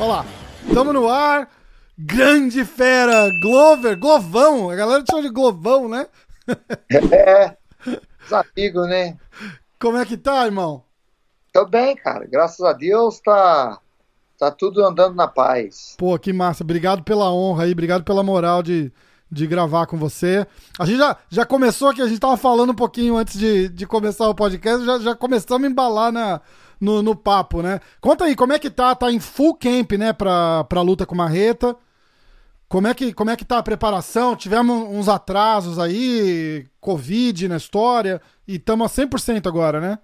Olha lá. Estamos no ar. Grande fera, Glover, Glovão. A galera chama de Glovão, né? É, os amigos, né? Como é que tá, irmão? Tô bem, cara. Graças a Deus tá, tá tudo andando na paz. Pô, que massa. Obrigado pela honra aí, obrigado pela moral de, de gravar com você. A gente já, já começou aqui, a gente tava falando um pouquinho antes de, de começar o podcast, já, já começamos a embalar na, no, no papo, né? Conta aí, como é que tá? Tá em full camp, né, pra, pra luta com marreta. Como é, que, como é que tá a preparação? Tivemos uns atrasos aí, Covid na história, e estamos a 100% agora, né?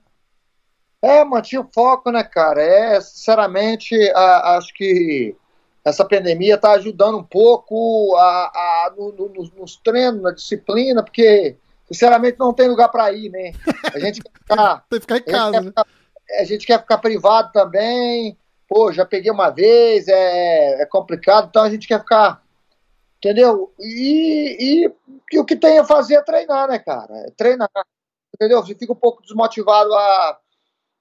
É, mantinha o foco, né, cara? É, sinceramente, a, acho que essa pandemia está ajudando um pouco a, a no, no, nos treinos, na disciplina, porque, sinceramente, não tem lugar para ir, né? A gente quer ficar, tem que ficar em casa, né? a gente quer ficar privado também. Pô, já peguei uma vez, é, é complicado, então a gente quer ficar Entendeu? E, e, e, o que tem a fazer é treinar, né, cara? É treinar. Entendeu? Você fica um pouco desmotivado a,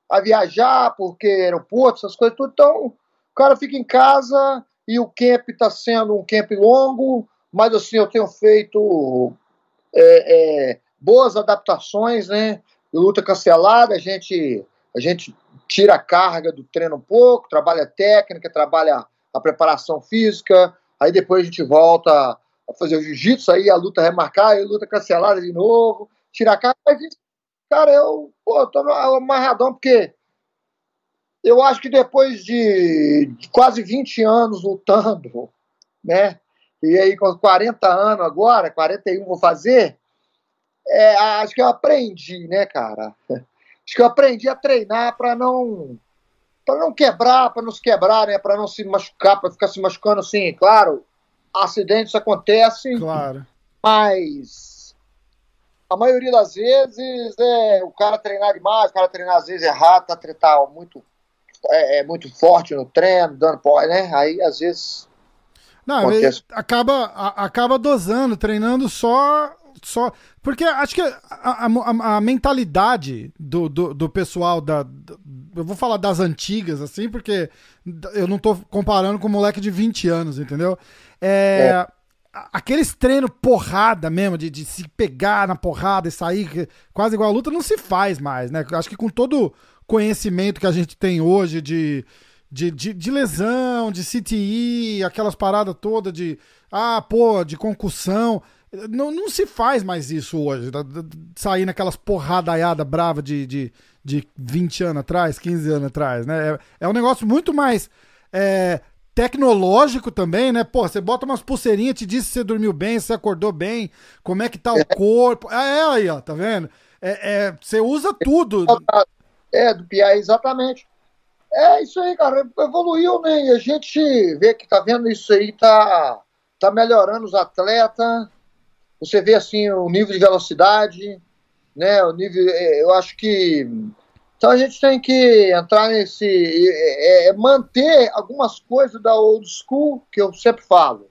a viajar, porque aeroporto, essas coisas tudo. Então, o cara fica em casa e o camp está sendo um camp longo, mas assim, eu tenho feito é, é, boas adaptações, né? Luta cancelada, a gente, a gente tira a carga do treino um pouco, trabalha técnica, trabalha a preparação física, aí depois a gente volta a fazer o jiu-jitsu, aí a luta remarcar, aí a luta cancelada de novo, tirar a carga, mas cara, eu pô, tô amarradão, porque eu acho que depois de, de quase 20 anos lutando, né, e aí com 40 anos agora, 41 vou fazer, é, acho que eu aprendi, né, cara? Acho que eu aprendi a treinar para não para não quebrar, para não se quebrar, né? Para não se machucar, para ficar se machucando assim, claro. Acidentes acontecem, claro. mas a maioria das vezes é o cara treinar demais, o cara treinar às vezes errado, tá, tá muito é, é, muito forte no treino, dando pó, né? Aí às vezes não, acaba acaba dosando, treinando só só. Porque acho que a, a, a mentalidade do, do, do, pessoal da. Eu vou falar das antigas, assim, porque eu não tô comparando com um moleque de 20 anos, entendeu? É. é. Aqueles treinos porrada mesmo, de, de se pegar na porrada e sair quase igual a luta, não se faz mais, né? Acho que com todo conhecimento que a gente tem hoje de, de, de, de, lesão, de CTI, aquelas paradas todas de, ah, pô, de concussão. Não, não se faz mais isso hoje. Sair naquelas porradaiadas brava de, de, de 20 anos atrás, 15 anos atrás, né? É, é um negócio muito mais é, tecnológico também, né? Pô, você bota umas pulseirinhas, te diz se você dormiu bem, se você acordou bem, como é que tá o corpo. É, é aí, ó, tá vendo? É, é, você usa tudo. É, do PI, exatamente. É isso aí, cara. Evoluiu, né? E a gente vê que tá vendo isso aí, tá, tá melhorando os atletas você vê assim o nível de velocidade, né? O nível, é, eu acho que então a gente tem que entrar nesse é, é, manter algumas coisas da old school que eu sempre falo.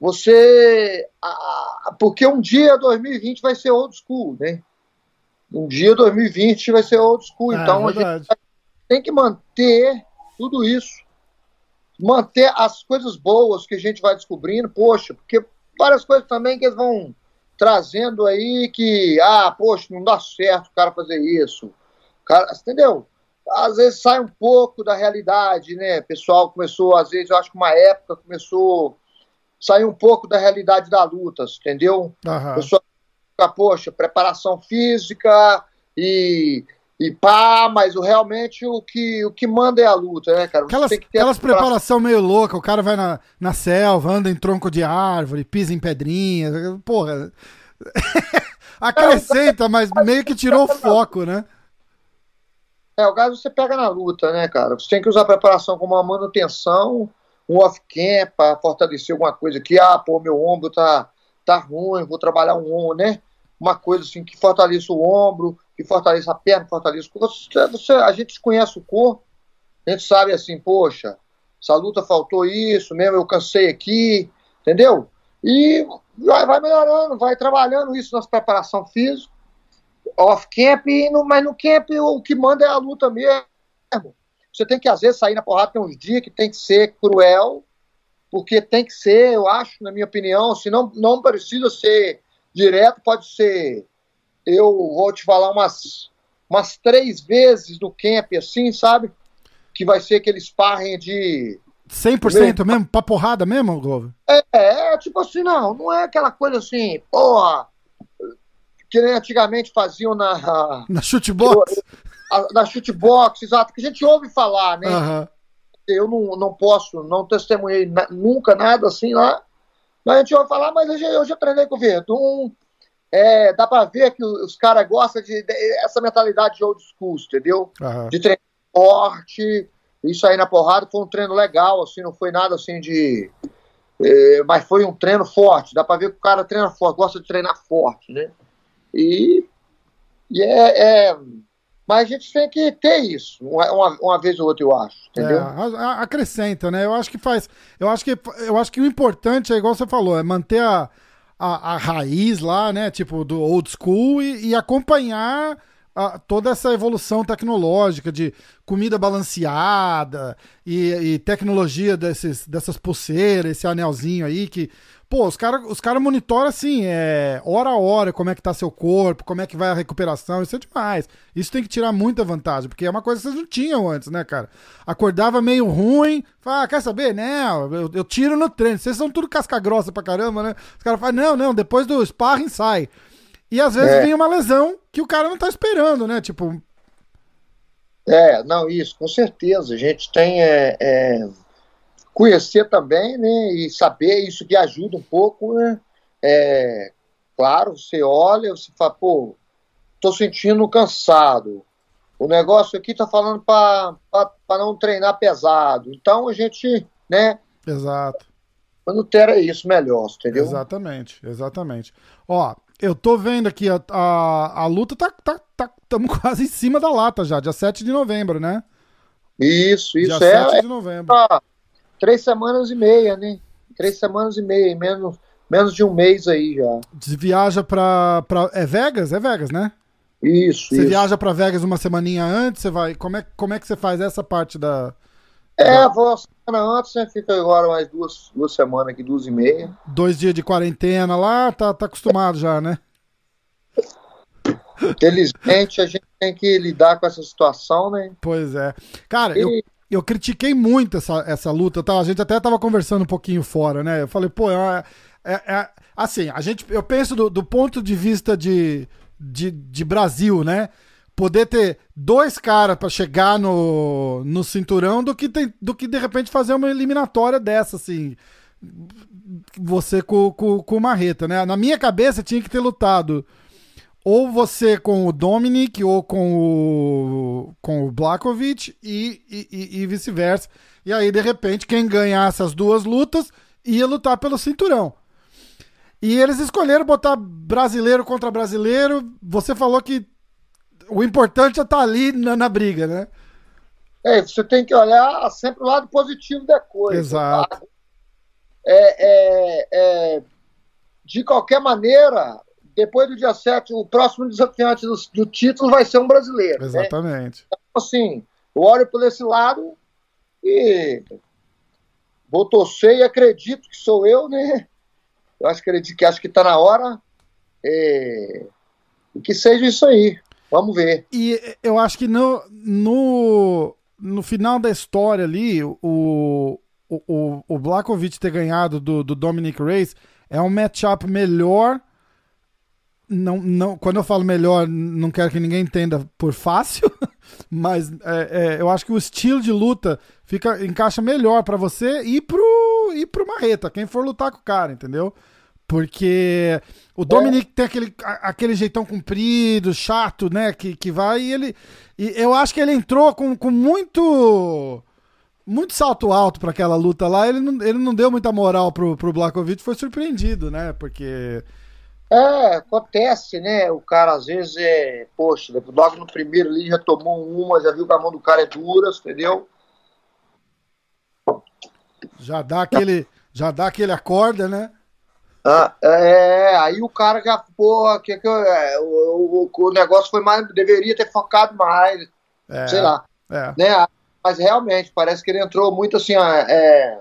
Você, a, porque um dia 2020 vai ser old school, né? Um dia 2020 vai ser old school, é, então a gente tem que manter tudo isso, manter as coisas boas que a gente vai descobrindo, poxa, porque várias coisas também que eles vão trazendo aí que, ah, poxa, não dá certo o cara fazer isso. Cara, entendeu? Às vezes sai um pouco da realidade, né? O pessoal começou, às vezes, eu acho que uma época começou a sair um pouco da realidade da luta, entendeu? Uhum. pessoal poxa, preparação física e e pá, mas o, realmente o que, o que manda é a luta, né, cara? aquelas, aquelas preparação meio louca, o cara vai na, na selva, anda em tronco de árvore, pisa em pedrinhas, porra. Acrescenta, mas meio que tirou o foco, né? É, o gás você pega na luta, né, cara? Você tem que usar a preparação como uma manutenção, um off-camp para fortalecer alguma coisa aqui. Ah, pô, meu ombro tá, tá ruim, vou trabalhar um ombro, né? Uma coisa assim que fortaleça o ombro, que fortaleça a perna, que fortaleça o corpo. Você, você, a gente conhece o corpo, a gente sabe assim, poxa, essa luta faltou isso, mesmo eu cansei aqui, entendeu? E vai, vai melhorando, vai trabalhando isso na preparação física, off-camp, mas no camp o que manda é a luta mesmo. Você tem que, às vezes, sair na porrada, tem uns dias que tem que ser cruel, porque tem que ser, eu acho, na minha opinião, se não, não precisa ser direto, pode ser. Eu vou te falar umas, umas três vezes no camp, assim, sabe? Que vai ser aquele sparring de 100% mesmo? Pra porrada mesmo, Globo? É, é, tipo assim, não, não é aquela coisa assim, porra, que nem antigamente faziam na. Na chutebox? Na chutebox, exato, que a gente ouve falar, né? Uhum. Eu não, não posso, não testemunhei na, nunca nada assim lá, mas a gente ouve falar, mas eu já treinei com o Verdun, é, dá pra ver que os, os caras gostam de, de, essa mentalidade de old school, entendeu? Uhum. De treinar forte isso aí na porrada foi um treino legal, assim, não foi nada assim de. É, mas foi um treino forte. Dá pra ver que o cara treina forte, gosta de treinar forte, né? E, e é, é, Mas a gente tem que ter isso, uma, uma vez ou outra, eu acho, entendeu? É, acrescenta, né? Eu acho que faz. Eu acho que, eu acho que o importante é igual você falou, é manter a, a, a raiz lá, né? Tipo, do old school e, e acompanhar a, toda essa evolução tecnológica de comida balanceada e, e, tecnologia desses, dessas pulseiras, esse anelzinho aí que. Pô, os caras os cara monitoram assim, é, hora a hora, como é que tá seu corpo, como é que vai a recuperação, isso é demais. Isso tem que tirar muita vantagem, porque é uma coisa que vocês não tinham antes, né, cara? Acordava meio ruim, fala, ah, quer saber? Não, eu, eu tiro no treino. Vocês são tudo casca grossa pra caramba, né? Os caras falam, não, não, depois do sparring sai. E às vezes é. vem uma lesão que o cara não tá esperando, né? Tipo. É, não, isso, com certeza. A gente tem é, é, conhecer também, né? E saber isso que ajuda um pouco, né? É, claro, você olha, você fala, pô, tô sentindo cansado. O negócio aqui tá falando para não treinar pesado. Então a gente, né? Exato. Quando ter isso melhor, entendeu? Exatamente, exatamente. Ó, eu tô vendo aqui, a, a, a luta tá. Estamos tá, tá, quase em cima da lata já, dia 7 de novembro, né? Isso, isso dia é. 7 é, de novembro. É, três semanas e meia, né? Três semanas e meia, menos, menos de um mês aí já. Você viaja pra, pra. É Vegas? É Vegas, né? Isso. Você isso. viaja pra Vegas uma semaninha antes, você vai. Como é, como é que você faz essa parte da. É, vou uma semana antes, né? Fica agora mais duas, duas semanas aqui, duas e meia. Dois dias de quarentena lá, tá, tá acostumado já, né? Felizmente a gente tem que lidar com essa situação, né? Pois é. Cara, e... eu, eu critiquei muito essa, essa luta, tá? A gente até tava conversando um pouquinho fora, né? Eu falei, pô, é, é, é assim, a gente, eu penso do, do ponto de vista de, de, de Brasil, né? poder ter dois caras para chegar no, no cinturão do que, tem, do que de repente fazer uma eliminatória dessa, assim. Você com, com, com Marreta, né? Na minha cabeça tinha que ter lutado ou você com o Dominic ou com o, com o Blakovic e, e, e vice-versa. E aí, de repente, quem ganhasse as duas lutas ia lutar pelo cinturão. E eles escolheram botar brasileiro contra brasileiro. Você falou que o importante é estar tá ali na, na, briga, né? É, você tem que olhar sempre o lado positivo da coisa. Exato. Tá? É, é, é, de qualquer maneira, depois do dia 7, o próximo desafiante do, do título vai ser um brasileiro. Né? Exatamente. Né? Então, assim, eu olho por esse lado e vou torcer e acredito que sou eu, né? Eu acho, acredito que acho que está na hora. É, que seja isso aí. Vamos ver. E eu acho que no, no, no final da história ali, o, o, o Blakovic ter ganhado do, do Dominic Reyes é um matchup melhor. Não, não, quando eu falo melhor, não quero que ninguém entenda por fácil, mas é, é, eu acho que o estilo de luta fica encaixa melhor para você e pro, e pro Marreta, quem for lutar com o cara, entendeu? Porque o Dominic tem aquele, aquele jeitão comprido, chato, né? Que, que vai e ele. E eu acho que ele entrou com, com muito. Muito salto alto para aquela luta lá. Ele não, ele não deu muita moral pro, pro Blakovic, foi surpreendido, né? Porque. É, acontece, né? O cara às vezes é. Poxa, logo no primeiro ali já tomou uma, já viu que a mão do cara é dura, entendeu? Já dá aquele. Já dá aquele acorda, né? Ah, é, aí o cara já, porra, que, que, é, o, o, o, negócio foi mais, deveria ter focado mais, é, sei lá. É. Né? Mas realmente, parece que ele entrou muito assim, é...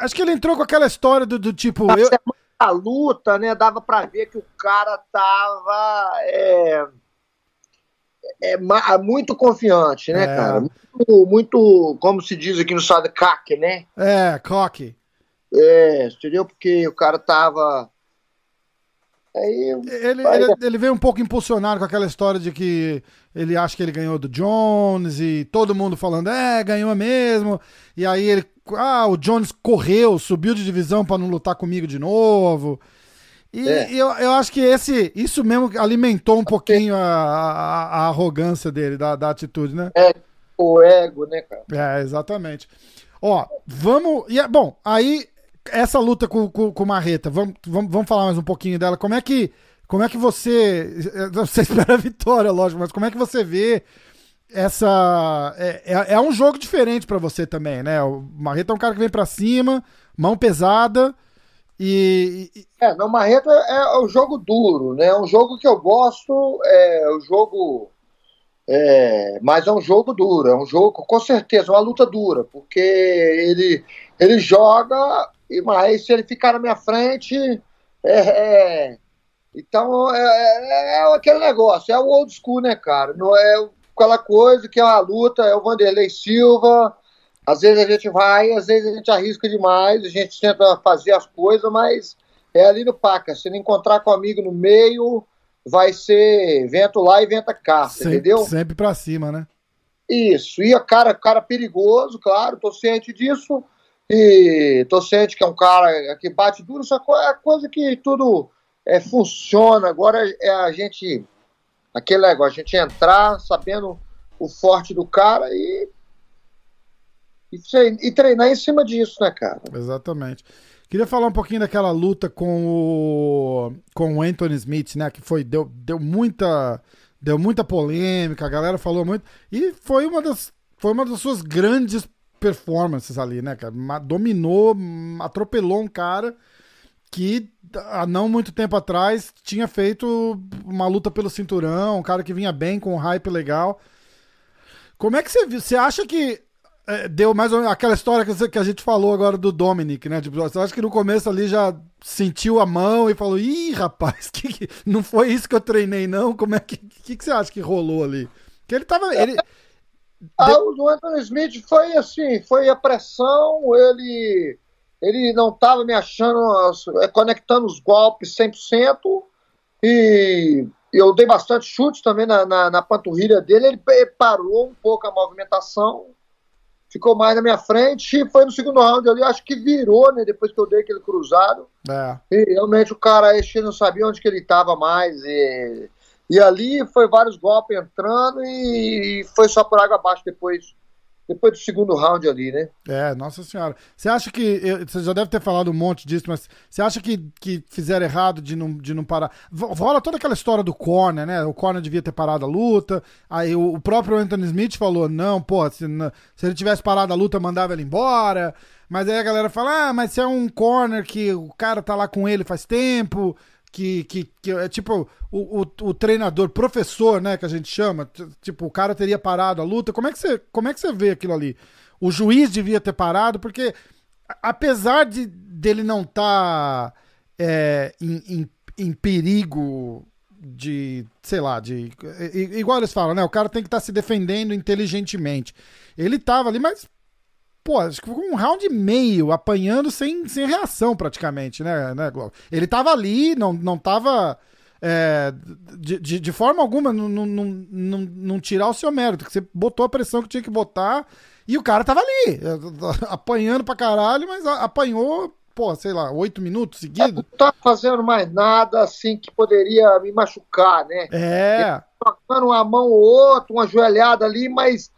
Acho que ele entrou com aquela história do, do tipo... Eu... A luta, né, dava pra ver que o cara tava... É, é, muito confiante, né, é. cara? Muito, muito, como se diz aqui no estado, caque, né? É, coque. É, entendeu? Porque o cara tava. Aí, ele, ele, ele, veio um pouco impulsionado com aquela história de que ele acha que ele ganhou do Jones e todo mundo falando, é, ganhou mesmo. E aí ele, ah, o Jones correu, subiu de divisão para não lutar comigo de novo. E é. eu, eu acho que esse, isso mesmo alimentou um pouquinho a, a, a arrogância dele, da, da atitude, né? É, o ego, né, cara? É, exatamente. Ó, vamos. E, é, bom, aí essa luta com, com, com Marreta, vamos, vamos, vamos falar mais um pouquinho dela. Como é que, como é que você. Você espera a vitória, lógico, mas como é que você vê essa. É, é, é um jogo diferente para você também, né? O Marreta é um cara que vem para cima, mão pesada. E, e... É, não, Marreta é, é um jogo duro, né? É um jogo que eu gosto, é um jogo. É, mas é um jogo duro, é um jogo, com certeza, uma luta dura, porque ele, ele joga e mas se ele ficar na minha frente, é, é então é, é, é, aquele negócio, é o old school, né, cara? Não é aquela coisa que é uma luta, é o Vanderlei Silva. Às vezes a gente vai, às vezes a gente arrisca demais, a gente tenta fazer as coisas, mas é ali no paca. Se não encontrar com um amigo no meio, vai ser vento lá e vento cá, sempre, entendeu? Sempre pra cima, né? Isso. E a cara, cara perigoso, claro, tô ciente disso. E tô que é um cara que bate duro, só que é coisa que tudo é, funciona. Agora é a gente. Aquele negócio, a gente entrar sabendo o forte do cara e, e, e treinar em cima disso, né, cara? Exatamente. Queria falar um pouquinho daquela luta com o, com o Anthony Smith, né? Que foi, deu, deu muita. Deu muita polêmica, a galera falou muito. E foi uma das, foi uma das suas grandes performances ali, né, cara? Dominou, atropelou um cara que há não muito tempo atrás tinha feito uma luta pelo cinturão, um cara que vinha bem com um hype legal. Como é que você viu? Você acha que é, deu mais ou menos aquela história que, que a gente falou agora do Dominic, né? Tipo, você acha que no começo ali já sentiu a mão e falou: ih, rapaz, que, que não foi isso que eu treinei, não? Como é que, que, que você acha que rolou ali? Que ele tava. Ele, ah, o Anthony Smith foi assim, foi a pressão, ele, ele não estava me achando, é, conectando os golpes 100%, e eu dei bastante chute também na, na, na panturrilha dele, ele parou um pouco a movimentação, ficou mais na minha frente, e foi no segundo round ali, acho que virou, né, depois que eu dei aquele cruzado, é. e realmente o cara, este não sabia onde que ele estava mais, e e ali foi vários golpes entrando e, foi só por água abaixo depois. Depois do segundo round ali, né? É, nossa senhora. Você acha que. Você já deve ter falado um monte disso, mas você acha que, que fizeram errado de não, de não parar? Rola toda aquela história do corner, né? O corner devia ter parado a luta. Aí o, próprio Anthony Smith falou: não, pô, se, se ele tivesse parado a luta, mandava ele embora. Mas aí a galera fala: ah, mas se é um corner que o cara tá lá com ele faz tempo que, que, que é tipo o, o, o, treinador, professor, né, que a gente chama, tipo, o cara teria parado a luta. Como é que você, como é que você vê aquilo ali? O juiz devia ter parado, porque apesar de dele não estar tá, é, em, em, em, perigo de, sei lá, de igual eles falam, né, o cara tem que estar tá se defendendo inteligentemente. Ele tava ali, mas pô, acho que ficou um round e meio apanhando sem, sem reação praticamente, né, né Globo? Ele tava ali, não, não tava. É, de, de, de, forma alguma não, não, não, não tirar o seu mérito, que você botou a pressão que tinha que botar e o cara tava ali, apanhando pra caralho, mas apanhou, pô, sei lá, oito minutos seguidos. Não tá fazendo mais nada assim que poderia me machucar, né? É. Tocando uma mão ou outra, uma joelhada ali, mas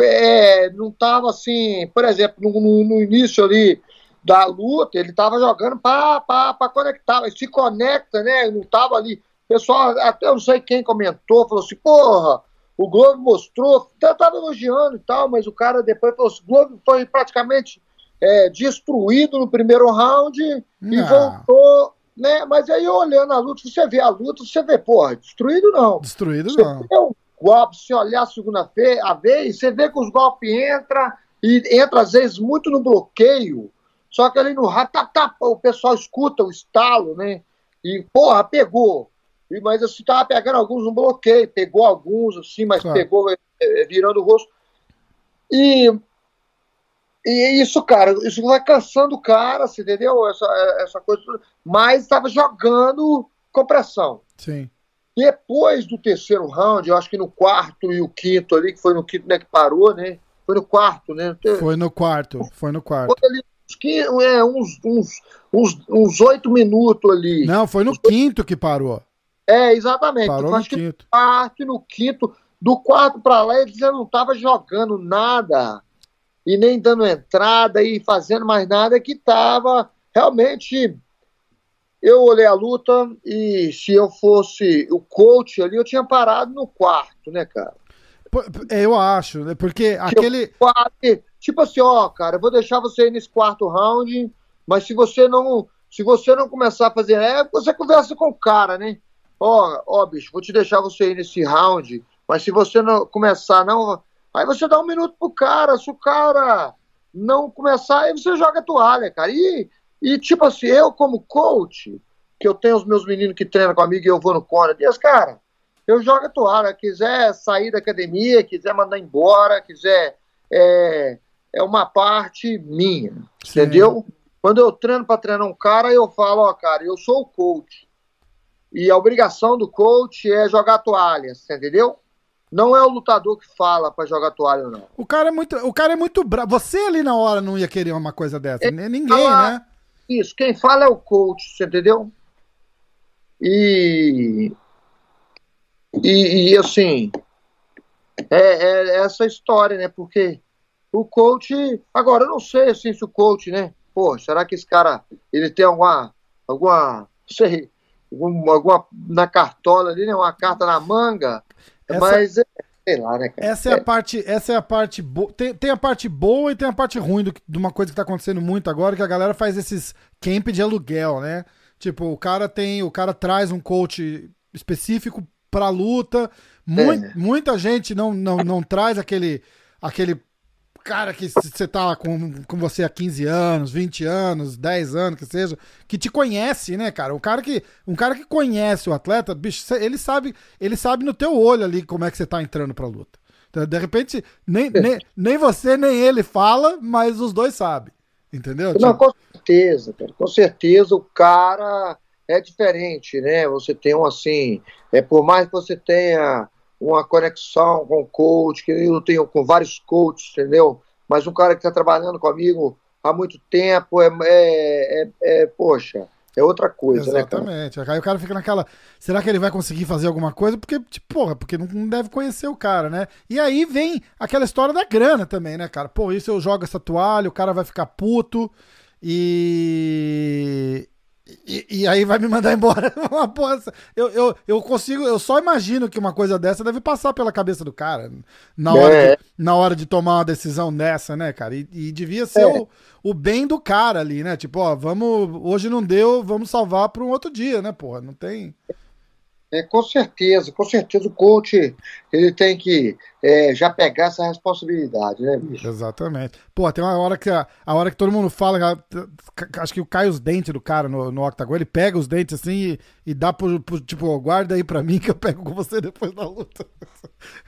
é, não estava assim, por exemplo, no, no, no, início ali da luta, ele estava jogando para conectar, se conecta, né? Não estava ali. Pessoal, até eu não sei quem comentou, falou assim, porra, o Globo mostrou, estava elogiando e tal, mas o cara depois falou assim, o Globo foi praticamente é, destruído no primeiro round não. e voltou, né? Mas aí olhando a luta, você vê a luta, você vê, porra, destruído não. Destruído você não. Vê golpe, se olhar a segunda vez, você vê que os golpes entram e entra às vezes muito no bloqueio, só que ali no ratatá, o pessoal escuta o estalo, né? E, porra, pegou. E, mas assim, tava pegando alguns no bloqueio, pegou alguns, assim, mas claro. pegou é, é, virando o rosto. E e isso, cara, isso vai cansando o cara, você entendeu? Essa, essa coisa. Mas estava jogando com pressão. Sim. Depois do terceiro round, eu acho que no quarto e o quinto ali, que foi no quinto né, que parou, né? Foi no quarto, né? Foi no quarto, foi no quarto. Foi ali, é, uns, uns, uns, uns oito minutos ali. Não, foi no quinto que parou. É, exatamente. Parou no quinto. no quarto e no quinto. Do quarto para lá, ele já não estava jogando nada e nem dando entrada e fazendo mais nada, que estava realmente. Eu olhei a luta e se eu fosse o coach ali, eu tinha parado no quarto, né, cara? Eu acho, né? Porque aquele. Tipo assim, ó, cara, eu vou deixar você ir nesse quarto round, mas se você não. Se você não começar a fazer. É, você conversa com o cara, né? Ó, ó, bicho, vou te deixar você ir nesse round, mas se você não começar, não. Aí você dá um minuto pro cara, se o cara não começar, aí você joga a toalha, cara. E, e tipo assim, eu como coach, que eu tenho os meus meninos que treinam comigo e eu vou no corner deles, cara, eu jogo a toalha. Quiser sair da academia, quiser mandar embora, quiser. É, é uma parte minha, Sim. entendeu? Quando eu treino para treinar um cara, eu falo, ó, cara, eu sou o coach. E a obrigação do coach é jogar toalha, entendeu? Não é o lutador que fala para jogar toalha, não. O cara é muito, o cara é muito bravo. Você ali na hora não ia querer uma coisa dessa. Ele Ninguém, fala... né? Isso, quem fala é o coach, você entendeu? E. E, e assim. É, é, essa história, né? Porque o coach. Agora, eu não sei assim, se o coach, né? Pô, será que esse cara ele tem alguma. alguma. sei. Alguma, alguma na cartola ali, né? Uma carta na manga essa, Mas, é, sei lá, né, cara? Essa é, a é. parte, essa é a parte boa. Tem, tem a parte boa e tem a parte ruim do, de uma coisa que tá acontecendo muito agora, que a galera faz esses camp de aluguel, né? Tipo, o cara tem, o cara traz um coach específico pra luta. Muito, é. Muita gente não, não, não traz aquele, aquele cara que você tá com, com você há 15 anos, 20 anos, 10 anos, que seja, que te conhece, né, cara? O cara que, um cara que conhece o atleta, bicho, ele sabe, ele sabe no teu olho ali como é que você tá entrando pra luta. Então, de repente, nem, nem, nem você nem ele fala, mas os dois sabem. Entendeu? Não, com certeza, cara. Com certeza o cara é diferente, né? Você tem um assim, é por mais que você tenha uma conexão com o coach, que eu tenho com vários coaches, entendeu? Mas um cara que está trabalhando comigo há muito tempo é, é, é, é poxa, é outra coisa, Exatamente. né, cara? Aí o cara fica naquela, será que ele vai conseguir fazer alguma coisa? Porque, tipo, porra, porque não deve conhecer o cara, né? E aí vem aquela história da grana também, né, cara? Pô, isso eu jogo essa toalha, o cara vai ficar puto e e, e, aí vai me mandar embora. uma porra, eu, eu, eu consigo, eu só imagino que uma coisa dessa deve passar pela cabeça do cara na hora, é. de, na hora de tomar uma decisão dessa, né, cara? E, e devia ser é. o, o bem do cara ali, né? Tipo, ó, vamos, hoje não deu, vamos salvar para um outro dia, né, porra? Não tem. É, com certeza, com certeza o coach ele tem que é, já pegar essa responsabilidade, né, bicho? Exatamente. Pô, tem uma hora que a, a hora que todo mundo fala, acho que cai os dentes do cara no, no octagon, ele pega os dentes assim e, e dá pro, pro, tipo, guarda aí pra mim que eu pego com você depois da luta.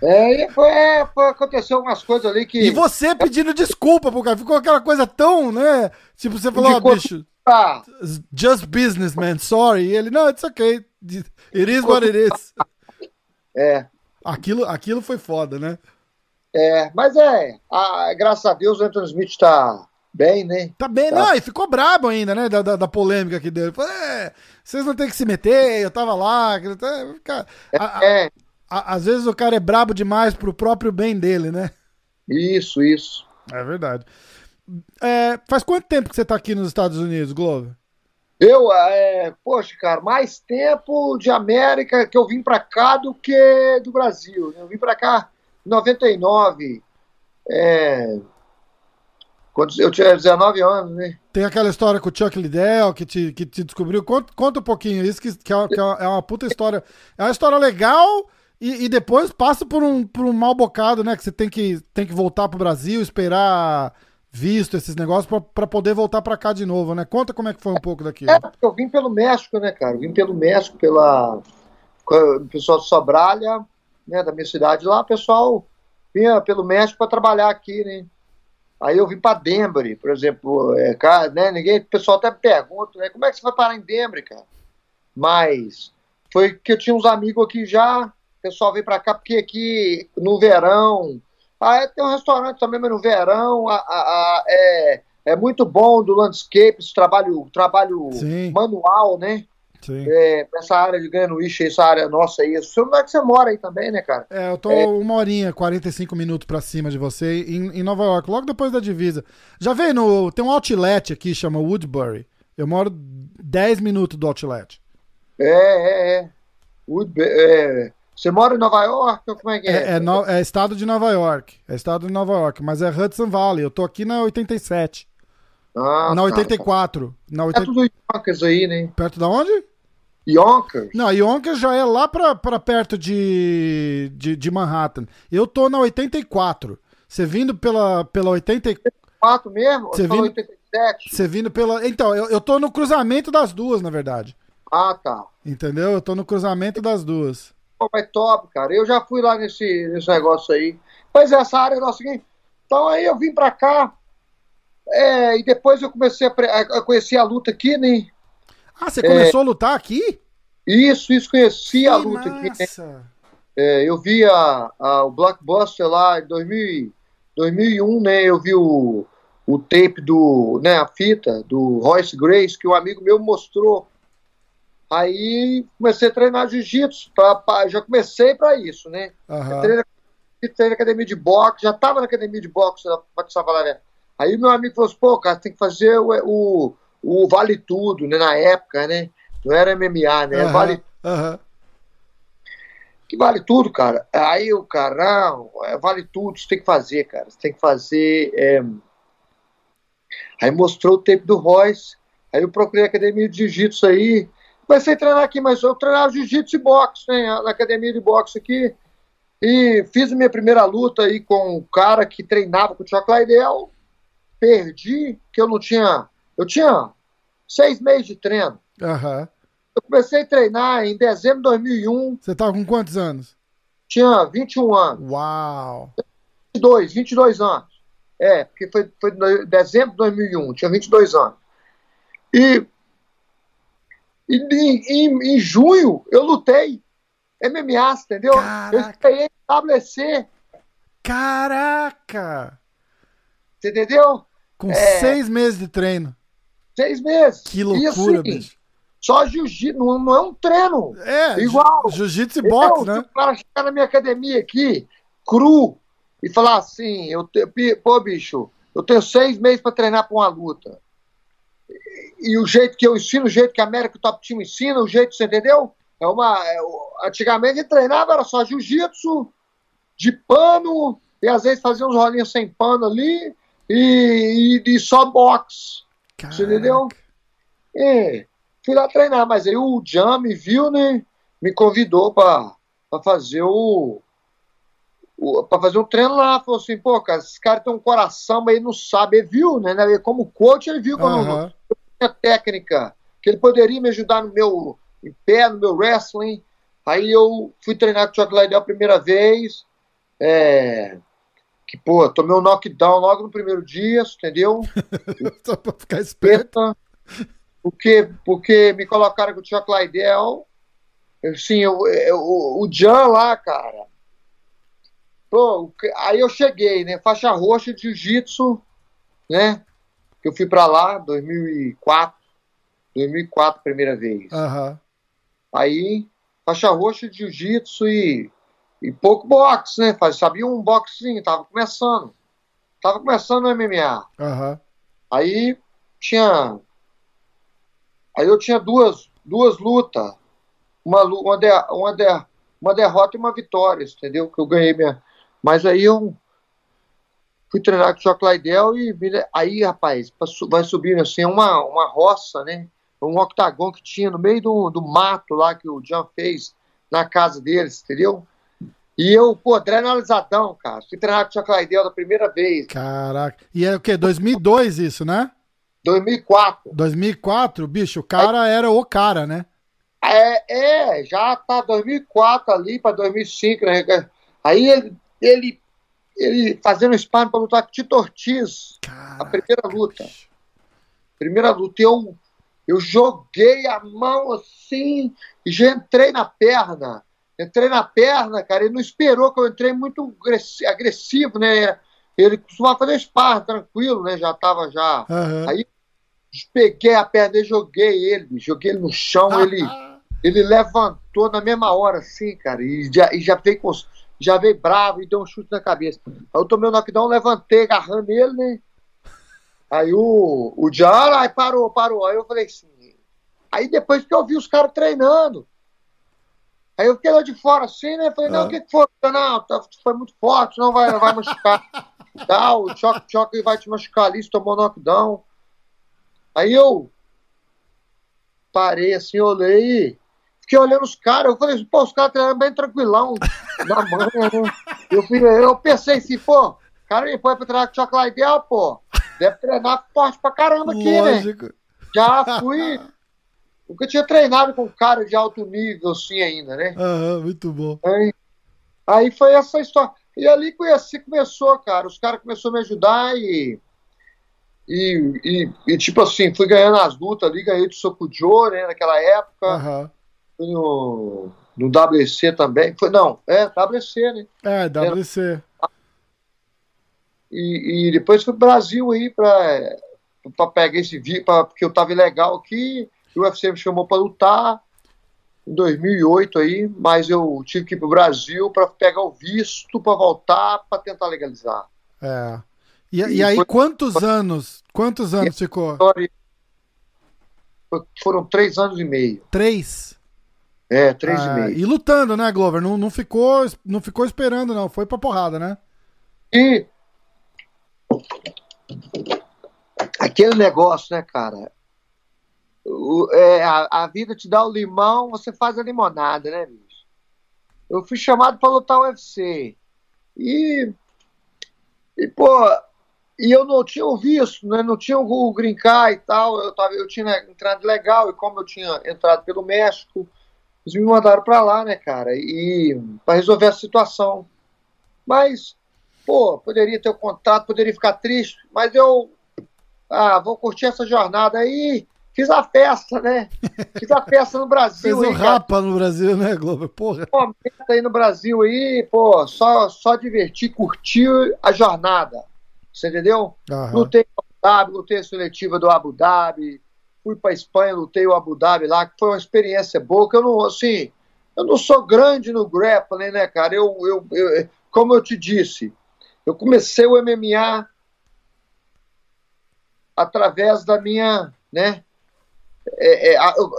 É, e foi, é, foi, aconteceu algumas coisas ali que... E você pedindo desculpa pro cara, ficou aquela coisa tão, né, tipo, você falou, ó, oh, bicho... Ah. Just business, man, sorry. E ele, não, it's okay. It is what it is. É. Aquilo, aquilo foi foda, né? É, mas é, a, graças a Deus o Anthony Smith tá bem, né? Tá bem, tá. não, e ficou brabo ainda, né? Da, da, da polêmica que deu. Falei, é, vocês não tem que se meter, eu tava lá. Cara, a, é. A, a, às vezes o cara é brabo demais pro próprio bem dele, né? Isso, isso. É verdade. É, faz quanto tempo que você tá aqui nos Estados Unidos, Globo? Eu, é, poxa, cara, mais tempo de América que eu vim para cá do que do Brasil. Eu vim para cá em 99. É, Quando eu tinha 19 anos, né? Tem aquela história com o Chuck Liddell que te, que te descobriu. Conta, conta um pouquinho isso, que, que, é, que é uma puta história. É uma história legal e, e, depois passa por um, por um mal bocado, né? Que você tem que, tem que voltar pro Brasil, esperar visto esses negócios para poder voltar para cá de novo, né? Conta como é que foi um pouco daquilo. É, eu vim pelo México, né, cara? Eu vim pelo México, pela o pessoal de Sobralha, né, da minha cidade lá, o pessoal vinha pelo México para trabalhar aqui, né? Aí eu vim para Denver, por exemplo, é, cara, né, ninguém, o pessoal até pergunta, né, como é que você vai parar em Denver, cara? Mas foi que eu tinha uns amigos aqui já, o pessoal veio para cá porque aqui no verão ah, tem um restaurante também, mas no verão a, a, a, é, é muito bom do landscape, esse trabalho, trabalho manual, né? Sim. É, essa área de Granuiche, essa área nossa aí. Onde é que você mora aí também, né, cara? É, eu tô é. uma horinha, 45 minutos pra cima de você, em, em Nova York, logo depois da divisa. Já veio no. Tem um outlet aqui, chama Woodbury. Eu moro 10 minutos do outlet. É, é, é. Woodbury, é. Você mora em Nova York ou como é que é? É, é, no, é, estado de Nova York. É estado de Nova York, mas é Hudson Valley. Eu tô aqui na 87. Ah, na 84. Tá, tá. Na 80... Perto do Yonkers aí, né? Perto da onde? Yonkers. Não, Yonkers já é lá pra, pra perto de, de, de Manhattan. Eu tô na 84. Você vindo pela, pela 84 mesmo? Você vindo, 87? Você vindo pela... Então, eu, eu tô no cruzamento das duas, na verdade. Ah, tá. Entendeu? Eu tô no cruzamento das duas. Pô, mas top, cara. Eu já fui lá nesse, nesse negócio aí. Pois é, essa área é nossa seguinte. Então aí eu vim pra cá. É, e depois eu comecei a, a, conhecer a luta aqui, né? Ah, você começou é, a lutar aqui? Isso, isso, conheci que a luta massa. aqui. Né? É, eu vi a, a, o Blockbuster lá em 2000, 2001, né? Eu vi o, o tape do, né, a fita do Royce Grace, que um amigo meu mostrou. Aí comecei a treinar jiu-jitsu, já comecei para isso, né? Uhum. Treinei, treinei na academia de boxe, já estava na academia de boxe, na Aí meu amigo falou assim, pô, cara, tem que fazer o, o, o, Vale Tudo, né? Na época, né? Não era MMA, né? Uhum. Vale uhum. Que vale tudo, cara. Aí o cara, é, vale tudo, você tem que fazer, cara. Você tem que fazer. É... Aí mostrou o tempo do Royce. Aí eu procurei a academia de jiu-jitsu aí comecei a treinar aqui, mas eu treinava jiu-jitsu e boxe, né, na academia de boxe aqui. E fiz a minha primeira luta aí com um cara que treinava com o Liddell. Perdi, que eu não tinha. Eu tinha seis meses de treino. Uhum. Eu comecei a treinar em dezembro de 2001. Você estava com quantos anos? Tinha 21 anos. Uau! 22, 22 anos. É, porque foi, foi em dezembro de 2001, tinha 22 anos. E e em, em, junho eu lutei MMA, entendeu? Caraca. Eu estreiei WC. Caraca! Você entendeu? Com é... seis meses de treino. Seis meses. Que loucura, assim, bicho. Só jiu-jitsu, não, não, é um treino. É, igual. Jiu-jitsu e boxe, né? O cara chegar na minha academia aqui, cru, e falar assim, eu te, pô, bicho, eu tenho seis meses para treinar para uma luta e o jeito que eu ensino, o jeito que a América Top Team ensina, o jeito, você entendeu? É uma, é, antigamente ele treinava, era só jiu-jitsu, de pano, e às vezes fazia uns rolinhos sem pano ali, e, e, e só boxe. Você entendeu? E fui lá treinar, mas aí o Jam me viu, né? Me convidou para fazer o, o para fazer um treino lá. Falou assim, pô, cara, esses caras têm um coração, mas ele não sabe. Ele viu, né? Como coach, ele viu que eu não, técnica, que ele poderia me ajudar no meu em pé, no meu wrestling. Aí eu fui treinar com o Chuck Liddell a primeira vez. É, que, pô, tomei um knockdown logo no primeiro dia, entendeu? Só pra ficar esperto. Porque, porque me colocaram com o Chuck Liddell. Assim, eu, eu, o Jan lá, cara. Pô, aí eu cheguei, né? Faixa roxa de jiu-jitsu, né? Que eu fui para lá 2004, 2004 primeira vez. Uhum. Aí faixa roxa de jiu-jitsu e, e pouco boxe, né? Sabia um boxinho, tava começando. Tava começando no MMA. Uhum. Aí tinha. Aí eu tinha duas, duas lutas. Uma, uma, de, uma, de, uma derrota e uma vitória, entendeu? Que eu ganhei minha. Mas aí eu fui treinar com o Choque Laidel e aí, rapaz, vai subindo assim, uma, uma roça, né? Um octagon que tinha no meio do, do mato lá que o Jean fez na casa deles, entendeu? E eu, pô, adrenalizadão, cara. Fui treinar com o Choque Laidel da primeira vez. Caraca. E é o quê? 2002 isso, né? 2004. 2004, bicho, o cara era o cara, né? É, é, já tá 2004 ali para 2005, né? Aí ele, ele, ele fazendo sparring para lutar com o Tito Ortiz, Caraca. a primeira luta. Primeira luta, eu, eu joguei a mão assim e já entrei na perna. Entrei na perna, cara, ele não esperou que eu entrei muito agressivo, né? Ele costumava fazer sparring tranquilo, né? Já tava já. Uhum. Aí peguei a perna e joguei ele, joguei ele no chão, ele, ele levantou na mesma hora, assim, cara, e já, e já veio com, já veio bravo e deu um chute na cabeça. Aí eu tomei um knockdown, levantei, agarrando ele, né? Aí o, o Diara, aí parou, parou. Aí eu falei assim. Aí depois que eu vi os caras treinando, aí eu fiquei lá de fora assim, né? Falei, não, o que, que foi? Não, tá, foi muito forte, não vai, vai machucar. Tá, o choque, choque vai te machucar ali, se tomou knockdown. Aí eu parei assim, olhei, fiquei olhando os caras, eu falei assim, pô, os caras treinaram bem tranquilão, na manhã, né? Eu, eu pensei assim, pô, cara me põe pra treinar com chocolate ideal, pô, deve treinar forte pra caramba aqui, né? Lógico. né? Já fui, nunca tinha treinado com cara de alto nível assim ainda, né? Aham, muito bom. Aí, aí foi essa história. E ali conheci, começou, cara, os caras começaram a me ajudar e e, e, e, tipo assim, fui ganhando as lutas ali, ganhei do Sokujo, né, naquela época. Uhum. Fui no, no WC também. Foi, não, é, WC, né? É, WC. E, e depois fui pro Brasil aí pra, pra pegar esse vídeo, porque eu tava ilegal aqui. O UFC me chamou pra lutar em 2008 aí, mas eu tive que ir pro Brasil para pegar o visto para voltar para tentar legalizar. É. E, e, e aí, foi... quantos anos? Quantos anos ficou? Foram três anos e meio. Três? É, três ah, e meio. E lutando, né, Glover? Não, não, ficou, não ficou esperando, não. Foi pra porrada, né? E aquele negócio, né, cara? O, é, a, a, vida te dá o limão, você faz a limonada, né, bicho? Eu fui chamado para lutar o UFC. E, e pô, e eu não tinha o visto, né? não tinha o green card e tal. Eu, tava, eu tinha entrado legal, e como eu tinha entrado pelo México, eles me mandaram para lá, né, cara? E para resolver a situação. Mas, pô, poderia ter o contato, poderia ficar triste, mas eu ah, vou curtir essa jornada aí. Fiz a festa, né? Fiz a festa no Brasil. Fez o rapa no Brasil, né, Globo? Porra. Pô, aí no Brasil aí, pô, só, só divertir, curtir a jornada. Você entendeu? Uhum. Lutei no Abu Dhabi, lutei a seletiva do Abu Dhabi, fui para Espanha, lutei o Abu Dhabi lá, que foi uma experiência boa, que eu não, assim, eu não sou grande no grappling, né, cara? Eu, eu, eu, como eu te disse, eu comecei o MMA através da minha, né? É, é, eu,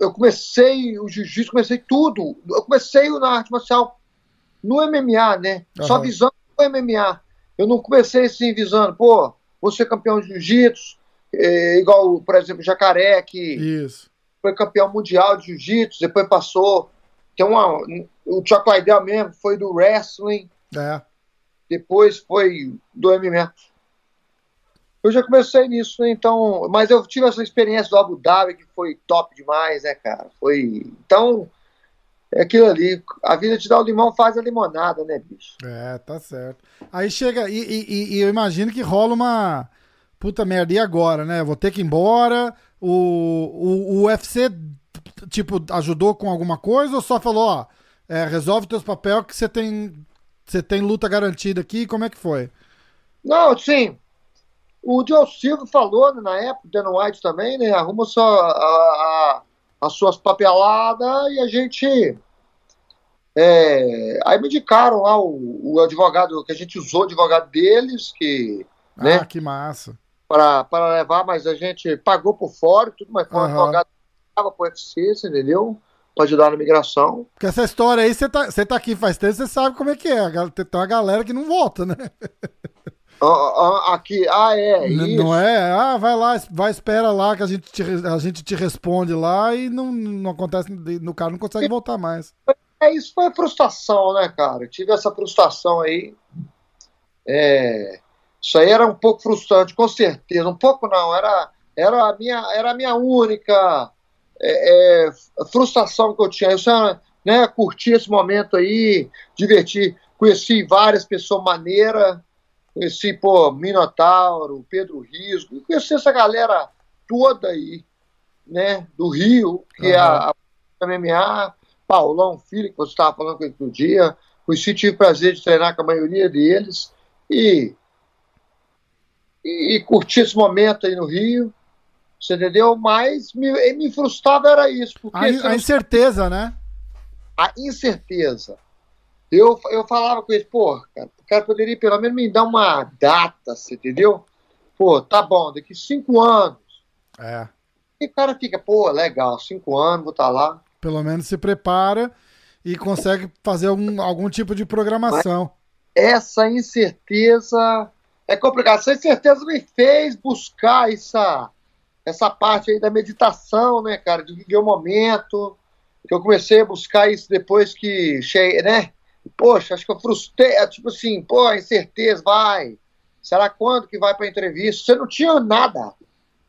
eu, comecei o jiu-jitsu, comecei tudo. Eu comecei na arte marcial no MMA, né? Uhum. Só visando o MMA. Eu não comecei assim visando, pô, vou ser campeão de jiu-jitsu, é, igual, por exemplo, Jacaré, que Isso. foi campeão mundial de jiu-jitsu, depois passou. Tem uma, o Chuck Liddell mesmo foi do wrestling. É. Depois foi do MMA. Eu já comecei nisso, né? Então, mas eu tive essa experiência do Abu Dhabi que foi top demais, né, cara? Foi. Então, é aquilo ali. A vida te dá o limão, faz a limonada, né, bicho? É, tá certo. Aí chega, e, e, e eu imagino que rola uma. Puta merda, e agora, né? Vou ter que ir embora. O, o, o UFC, tipo, ajudou com alguma coisa ou só falou, ó, é, resolve teus papéis que você tem, você tem luta garantida aqui? Como é que foi? Não, sim. O Joe Silva falou né, na época, o Dan White também, né? Arruma só a, a as suas papeladas e a gente. É, aí me indicaram lá o, o, advogado, que a gente usou o advogado deles, que. Ah, né, que massa. Para levar, mas a gente pagou por fora tudo, mas foi uhum. um advogado que para o UFC, você entendeu? Para ajudar na migração. Porque essa história aí, você tá, tá aqui faz tempo, você sabe como é que é. Tem uma galera que não volta, né? aqui, ah, é. N não é? Ah, vai lá, vai, espera lá que a gente te, a gente te responde lá e não, não acontece, no cara não consegue voltar mais. É, isso foi frustração, né, cara? Eu tive essa frustração aí. É, isso aí era um pouco frustrante, com certeza. Um pouco não, era, era, a, minha, era a minha única é, é, frustração que eu tinha. Eu só, né, curti esse momento aí, diverti. Conheci várias pessoas maneiras Conheci, pô, Minotauro, Pedro Risco, conheci essa galera toda aí, né, do Rio, que uhum. é a, a MMA, Paulão Filho, que você estava falando com ele outro dia. Conheci, tive o prazer de treinar com a maioria deles e, e, e curti esse momento aí no Rio. Você entendeu? Mas me, me frustrava era isso. Porque a, a incerteza, né? A incerteza. Eu, eu falava com eles, pô, cara, o cara poderia pelo menos me dar uma data, você entendeu? Pô, tá bom, daqui cinco anos. É. E o cara fica, pô, legal, cinco anos, vou estar tá lá. Pelo menos se prepara e consegue fazer algum, algum tipo de programação. Mas essa incerteza é complicado. Essa incerteza me fez buscar essa, essa parte aí da meditação, né, cara, de viver o momento. Que eu comecei a buscar isso depois que, cheguei, né? Poxa, acho que eu frustrei, é tipo assim, pô, incerteza, vai. Será quando que vai para entrevista? Você não tinha nada.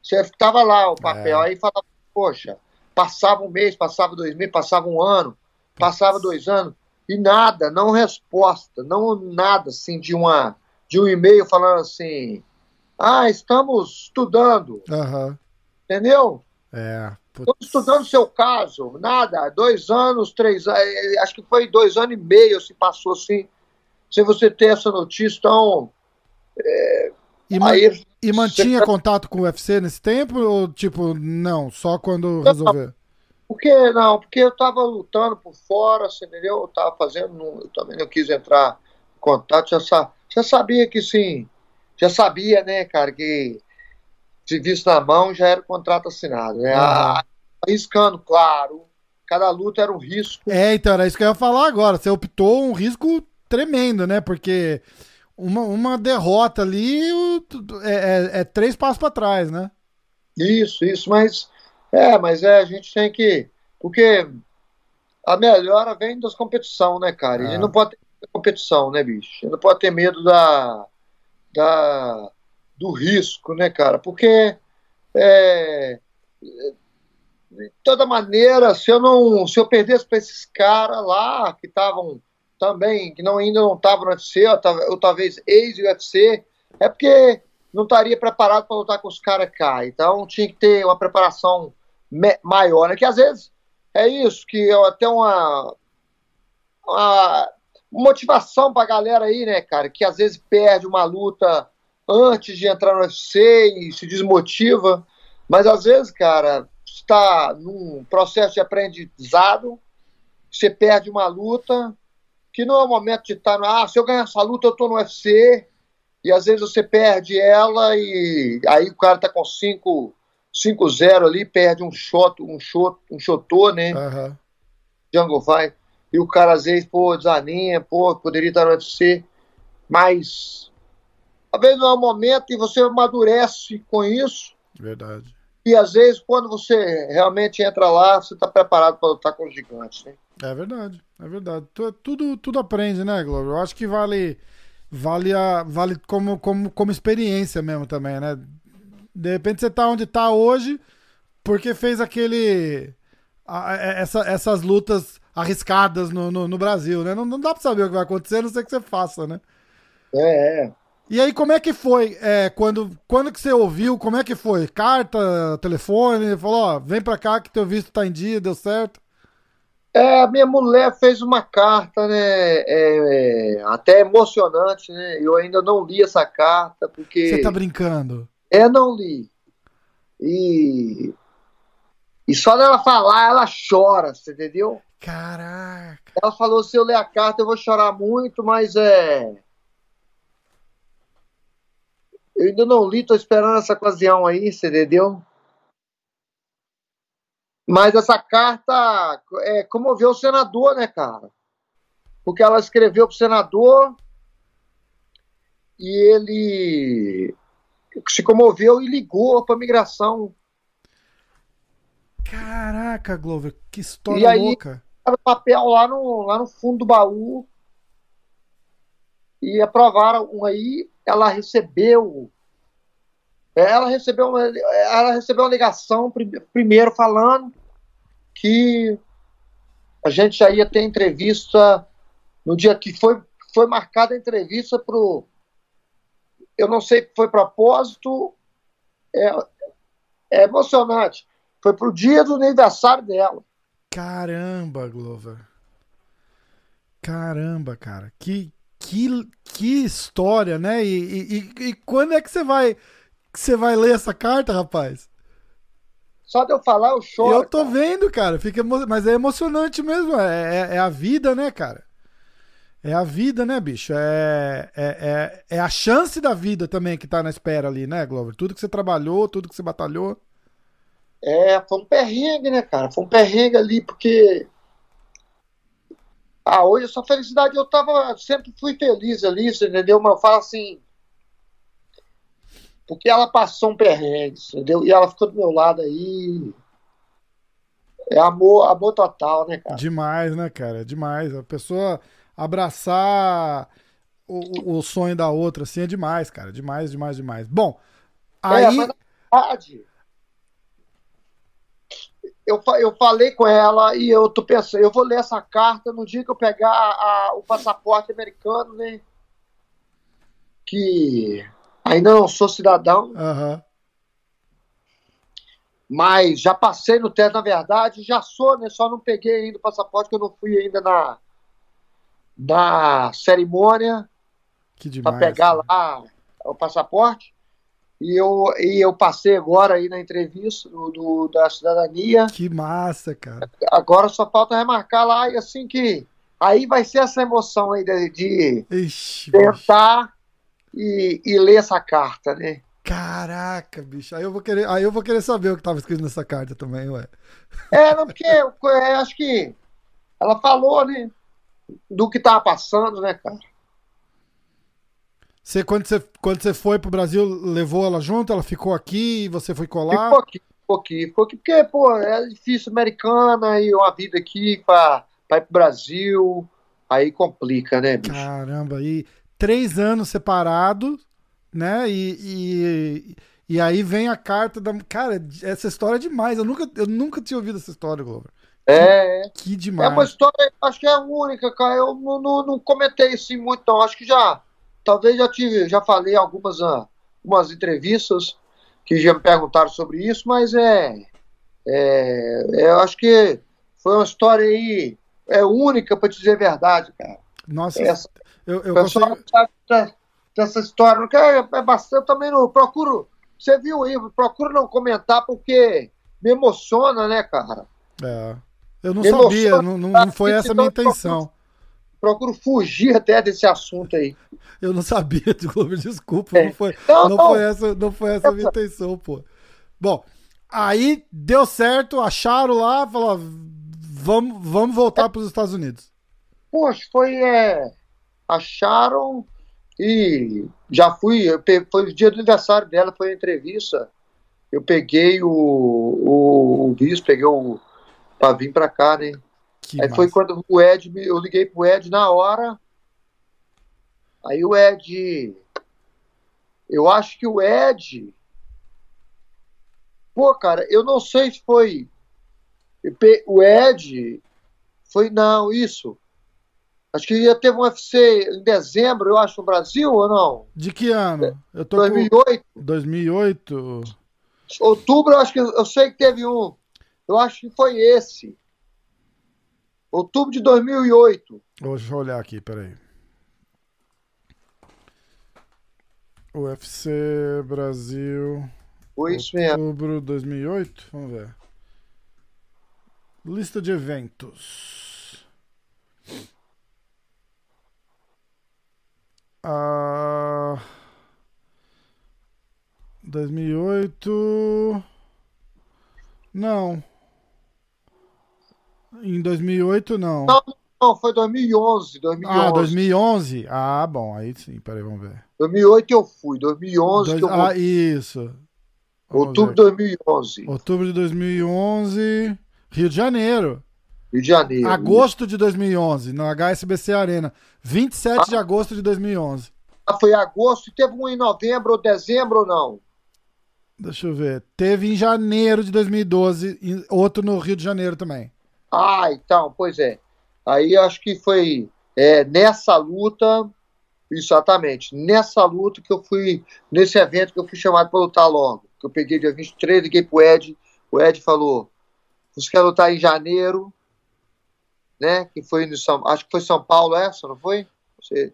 Você estava lá o papel, é. aí falava, poxa, passava um mês, passava dois meses, passava um ano, passava dois anos, e nada, não resposta, não nada assim de uma de um e-mail falando assim, ah, estamos estudando. Uhum. Entendeu? É. Estou estudando seu caso, nada, dois anos, três anos, é, acho que foi dois anos e meio se passou assim, sem você ter essa notícia, então. É, e, aí, e mantinha você... contato com o UFC nesse tempo, ou tipo, não, só quando resolver? Porque não, porque eu estava lutando por fora, você entendeu? Eu estava fazendo, eu também não quis entrar em contato, já, já sabia que sim, já sabia, né, cara, que serviço na mão já era o contrato assinado. Né? Uhum. Arriscando, claro. Cada luta era um risco. É, então, era isso que eu ia falar agora. Você optou um risco tremendo, né? Porque uma, uma derrota ali é, é, é três passos para trás, né? Isso, isso, mas é, mas é, a gente tem que. Porque a melhora vem das competições, né, cara? A gente é. não pode ter competição, né, bicho? Gente não pode ter medo da, da, do risco, né, cara? Porque é, de toda maneira, se eu não, se eu perdesse para esses caras lá que estavam também, que não ainda não estavam no UFC, ou, ou talvez ex-UFC, é porque não estaria preparado para lutar com os caras cá. Então tinha que ter uma preparação maior, né? Que às vezes é isso, que eu até uma, uma motivação para a galera aí, né, cara, que às vezes perde uma luta antes de entrar no UFC e se desmotiva. Mas às vezes, cara, está num processo de aprendizado, você perde uma luta, que não é o momento de estar no. Ah, se eu ganhar essa luta, eu estou no UFC. E às vezes você perde ela e aí o cara tá com 5 5-0 ali, perde um shot, um shot, um shotô, né? Uhum. Jungle vai. E o cara às vezes, pô, desanima, pô, poderia estar no UFC. Mas às vezes não é o momento e você amadurece com isso. Verdade. E às vezes, quando você realmente entra lá, você está preparado para lutar com os gigantes. Né? É verdade, é verdade. Tudo, tudo aprende, né, Globo? Eu acho que vale, vale, a, vale como, como, como experiência mesmo também, né? De repente você está onde está hoje porque fez aquele. A, essa, essas lutas arriscadas no, no, no Brasil, né? Não, não dá para saber o que vai acontecer, a não ser que você faça, né? É, é. E aí, como é que foi? É, quando, quando que você ouviu? Como é que foi? Carta, telefone? Falou, ó, vem pra cá que teu visto tá em dia, deu certo? É, a minha mulher fez uma carta, né? É, é, até emocionante, né? Eu ainda não li essa carta, porque. Você tá brincando? É, não li. E. E só dela falar, ela chora, você entendeu? Caraca. Ela falou: se eu ler a carta, eu vou chorar muito, mas é eu ainda não li, tô esperando essa ocasião aí, você entendeu? Mas essa carta é, comoveu o senador, né, cara? Porque ela escreveu pro senador e ele se comoveu e ligou para a migração. Caraca, Glover, que história e aí, louca. o papel lá no, lá no fundo do baú e aprovaram um aí, ela recebeu ela recebeu uma, ela recebeu uma ligação primeiro falando que a gente já ia ter entrevista no dia que foi, foi marcada a entrevista pro eu não sei se foi propósito é, é emocionante foi pro dia do aniversário dela caramba Glover caramba cara que que, que história né e, e, e quando é que você vai que você vai ler essa carta rapaz só de eu falar, eu choro. Eu tô cara. vendo, cara. Fica. Mas é emocionante mesmo. É, é, é, a vida, né, cara? É a vida, né, bicho? É, é, é, é, a chance da vida também que tá na espera ali, né, Glover? Tudo que você trabalhou, tudo que você batalhou. É, foi um perrengue, né, cara? Foi um perrengue ali, porque. Ah, hoje a sua felicidade, eu tava. Sempre fui feliz ali, você entendeu? Mas eu falo assim porque ela passou um perrengue, entendeu? E ela ficou do meu lado aí. É amor, amor total, né, cara? Demais, né, cara? Demais. A pessoa abraçar o, o sonho da outra, assim, é demais, cara. Demais, demais, demais. Bom, aí. É, mas na verdade, eu, eu falei com ela e eu tô pensando, eu vou ler essa carta no dia que eu pegar a, o passaporte americano, né? Que Ainda não sou cidadão. Uhum. Mas já passei no teste, na verdade, já sou, né? Só não peguei ainda o passaporte, que eu não fui ainda na, na cerimônia para pegar lá o passaporte. E eu, e eu passei agora aí na entrevista do, do, da cidadania. Que massa, cara. Agora só falta remarcar lá e assim que. Aí vai ser essa emoção aí de, de Ixi, tentar e, e ler essa carta, né? Caraca, bicho. Aí eu vou querer, aí eu vou querer saber o que estava escrito nessa carta também, ué. É, não, porque eu, eu acho que ela falou, né? Do que estava passando, né, cara? Você quando, você, quando você foi pro Brasil, levou ela junto? Ela ficou aqui e você foi colar? Ficou aqui, ficou aqui. Ficou aqui porque, pô, é difícil americana e uma vida aqui para ir pro Brasil. Aí complica, né, bicho? Caramba, e três anos separados, né? E, e, e, aí vem a carta da. Cara, essa história é demais. Eu nunca, eu nunca tinha ouvido essa história, Glover. É. Que demais. É uma história, acho que é única, cara. Eu não, não, não comentei assim muito, não. Acho que já. Talvez já tive, já falei algumas, uh, algumas entrevistas que já me perguntaram sobre isso, mas é. é eu acho que foi uma história aí é única, para dizer a verdade, cara. Nossa, Essa, eu, eu pessoal consigo... sabe dessa história. É, é bastante, também não procuro. Você viu aí, procuro não comentar porque me emociona, né, cara? É. Eu não me sabia, emociona, não, não, foi essa a minha intenção. Procuro, fugir até desse assunto aí. Eu não sabia, desculpa. É. Não, foi, não, não, não, foi essa, não foi essa a minha intenção, pô. Bom, aí deu certo, acharam lá, falaram, vamos, vamos voltar para os Estados Unidos. Poxa, foi. É acharam e já fui, foi o dia do aniversário dela, foi a entrevista. Eu peguei o, o, o visto, peguei o. pra vir pra cá, né? Que aí massa. foi quando o Ed, eu liguei pro Ed na hora. Aí o Ed. Eu acho que o Ed. Pô, cara, eu não sei se foi. O Ed. Foi, não, isso. Acho que ia ter um UFC em dezembro, eu acho, no Brasil, ou não? De que ano? Eu tô 2008. Com... 2008. Outubro, eu acho que eu sei que teve um. Eu acho que foi esse. Outubro de 2008. Deixa eu olhar aqui, peraí. UFC Brasil. Foi isso mesmo. Outubro de 2008? Vamos ver. Lista de eventos. a 2008 não em 2008 não. não não, foi 2011, 2011. Ah, 2011? Ah, bom, aí sim, peraí, vamos ver. 2008 eu fui, 2011 Dois, que eu ah, isso. Vamos Outubro de ver. 2011, Outubro de 2011, Rio de Janeiro. Rio de Janeiro. Agosto de 2011, no HSBC Arena. 27 de agosto de 2011. Ah, foi agosto e teve um em novembro ou dezembro ou não? Deixa eu ver. Teve em janeiro de 2012, e outro no Rio de Janeiro também. Ah, então, pois é. Aí acho que foi é, nessa luta, exatamente, nessa luta que eu fui, nesse evento que eu fui chamado para lutar logo. Que eu peguei dia 23, liguei pro Ed, o Ed falou, você quer lutar em janeiro, né? Que foi no São, acho que foi São Paulo essa, não foi? Você,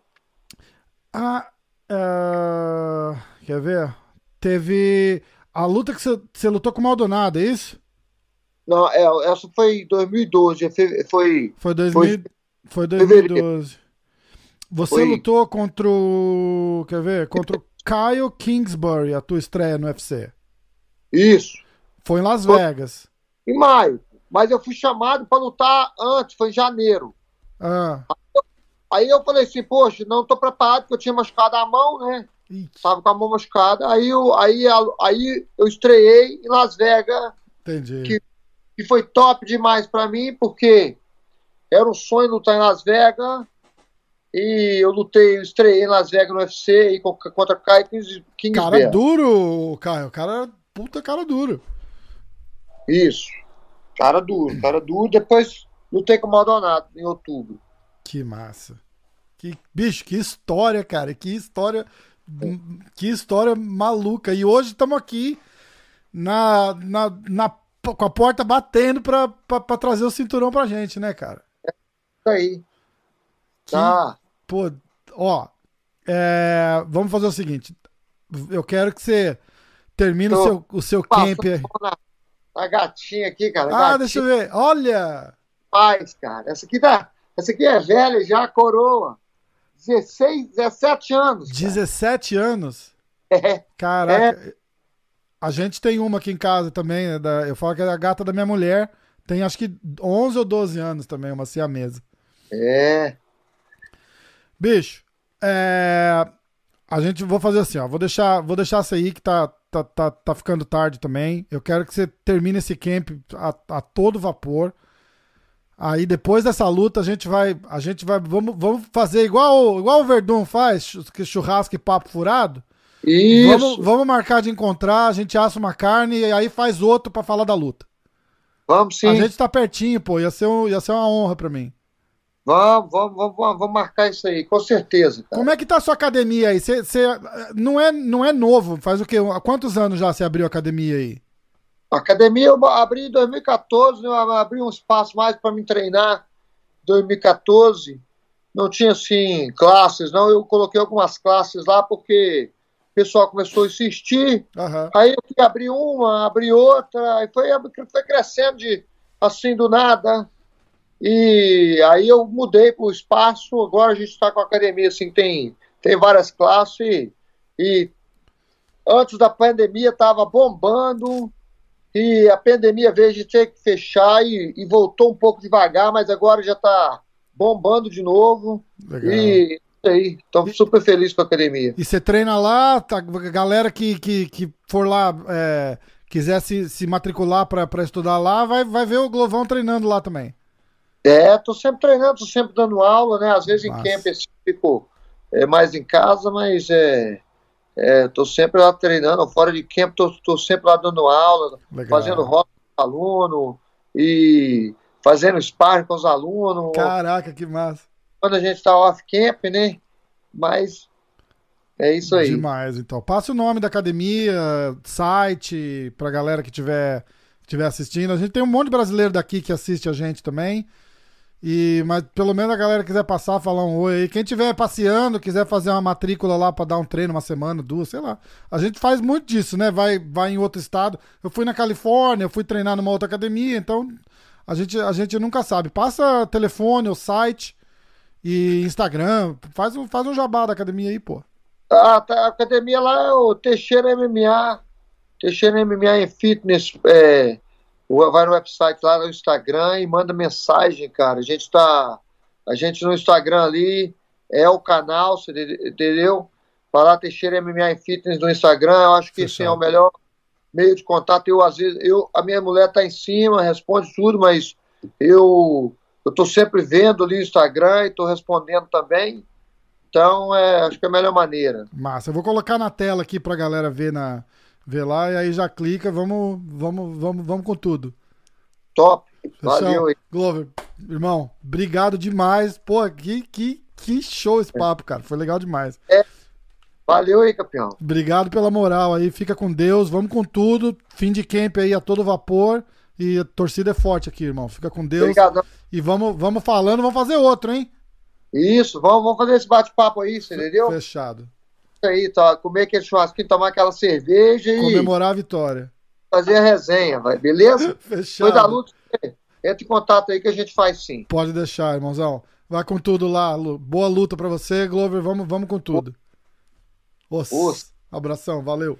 Ah, ah, quer ver? Teve a luta que você lutou com o Maldonado, é isso? Não, é, essa foi em 2012, foi, foi Foi, 2000, foi Fevereiro. 2012. Você Foi. lutou contra o. Quer ver? Contra o Kyle Kingsbury, a tua estreia no UFC. isso. Foi em Las Foi. Vegas. em maio. Mas eu fui chamado para lutar antes, foi em janeiro. Ah, Aí eu falei assim, poxa, não estou preparado, porque eu tinha machucado a mão, né? Tava com a mão machucada. Aí eu, aí, aí eu estreiei em Las Vegas, entendi. Que- que foi top demais para mim, porque era um sonho lutar em Las Vegas. E eu lutei, eu estreiei em Las Vegas no UFC e co- contra Kai Kings- Cara Kingsbury. duro, Caio. Cara, puta cara duro. Isso. Cara duro, cara duro. Depois lutei com o Maldonado em outubro. Que massa. Que, bicho, que história, cara. Que história. Que história maluca. E hoje estamos aqui na, na, na, com a porta batendo pra, pra, pra trazer o cinturão pra gente, né, cara? Isso aí. Que, Tá. Pô, ó. é, vamos fazer o seguinte. Eu quero que você termine o Tô seu, o seu camp aí. Na, na gatinha aqui, cara. Ah, gatinha deixa eu ver. Olha! paz, cara. Essa aqui tá. Essa aqui é velha já, coroa. 16, 17 anos. cara. 17 anos. É, Caraca. A gente tem uma aqui em casa também, né, da- eu falo que é a gata da minha mulher. Tem acho que 11 ou 12 anos também, uma siamesa. é. Bicho, é, a gente vou fazer assim, ó. Vou deixar, vou deixar essa aí que tá, tá, tá, tá ficando tarde também. Eu quero que você termine esse camp a, a todo vapor. Aí depois dessa luta a gente vai, a gente vai, vamos, vamos fazer igual, igual o Verdun faz, que churrasco e papo furado. Isso. Vamos, vamos marcar de encontrar, a gente assa uma carne e aí faz outro pra falar da luta. Vamos sim. A gente tá pertinho, pô, ia ser, um- ia ser uma honra pra mim. Vamos, vamos, vamos, vamos, marcar isso aí, com certeza, cara. Como é que tá a sua academia aí? Você, você- não, é, não é novo, faz o quê? Há quantos anos já você abriu a academia aí? A academia eu abri em 2014, né? eu abri um espaço mais para me treinar. 2014 não tinha assim classes, não. Eu coloquei algumas classes lá porque pessoal começou a insistir. Aham. Aí eu fui abrir uma, abri outra, e foi, foi crescendo de assim do nada. E aí eu mudei para o espaço. Agora a gente está com a academia assim, tem, tem várias classes e, e antes da pandemia estava bombando. E a pandemia veio de ter que fechar e, e voltou um pouco devagar, mas agora já está bombando de novo. Legal. E aí, estou super feliz com a academia. E você treina lá, tá, galera que, que, que for lá, é, quiser se, se matricular pra estudar lá, vai, vai ver o Glovão treinando lá também. É, tô sempre treinando, tô sempre dando aula, né? Às vezes em Massa. camp assim, fico é, mais em casa, mas é, é, tô sempre lá treinando. Fora de camp, tô, tô sempre lá dando aula, Legal. fazendo roda com os alunos e fazendo sparring com os alunos. Caraca, que massa. Quando a gente tá off camp, né? Mas é isso aí. Demais, então. Passa o nome da academia, site, pra galera que tiver, tiver assistindo. A gente tem um monte de brasileiro daqui que assiste a gente também. E, mas pelo menos a galera que quiser passar, falar um oi aí. Quem tiver passeando, quiser fazer uma matrícula lá pra dar um treino uma semana, duas, sei lá. A gente faz muito disso, né? Vai, vai em outro estado. Eu fui na Califórnia, eu fui treinar numa outra academia, então a gente, a gente nunca sabe. Passa telefone ou site e Instagram. Faz um, faz um jabá da academia aí, pô. Tá, a academia lá é o Teixeira MMA, Teixeira MMA em Fitness, é, vai no website lá no Instagram e manda mensagem, cara. A gente tá, A gente no Instagram ali é o canal, entendeu? Falar Teixeira MMA Fitness no Instagram, eu acho que esse é o melhor meio de contato. Eu, às vezes, eu, a minha mulher tá em cima, responde tudo, mas eu eu tô sempre vendo ali o Instagram e tô respondendo também. Então, é, acho que é a melhor maneira. Massa. Eu vou colocar na tela aqui pra galera ver, na, ver lá e aí já clica. Vamos, vamos, vamos, vamos com tudo. Top. Valeu aí. Glover, irmão, obrigado demais. Pô, que, que, que show esse papo, cara. Foi legal demais. É. Valeu aí, campeão. Obrigado pela moral aí. Fica com Deus. Vamos com tudo. Fim de camp aí a todo vapor. E a torcida é forte aqui, irmão. Fica com Deus. Obrigado. E vamos, vamos falando, vamos fazer outro, hein? Isso, vamos, vamos fazer esse bate-papo aí, você entendeu? Fechado. Isso aí, tá, comer aquele churrasquinho, tomar aquela cerveja e. Comemorar a vitória. Fazer a resenha, vai, beleza? Fechado. Foi da luta, entra em contato aí que a gente faz sim. Pode deixar, irmãozão. Vai com tudo lá, Lu. Boa luta pra você, Glover. Vamos, vamos com tudo. Os. Abração, valeu.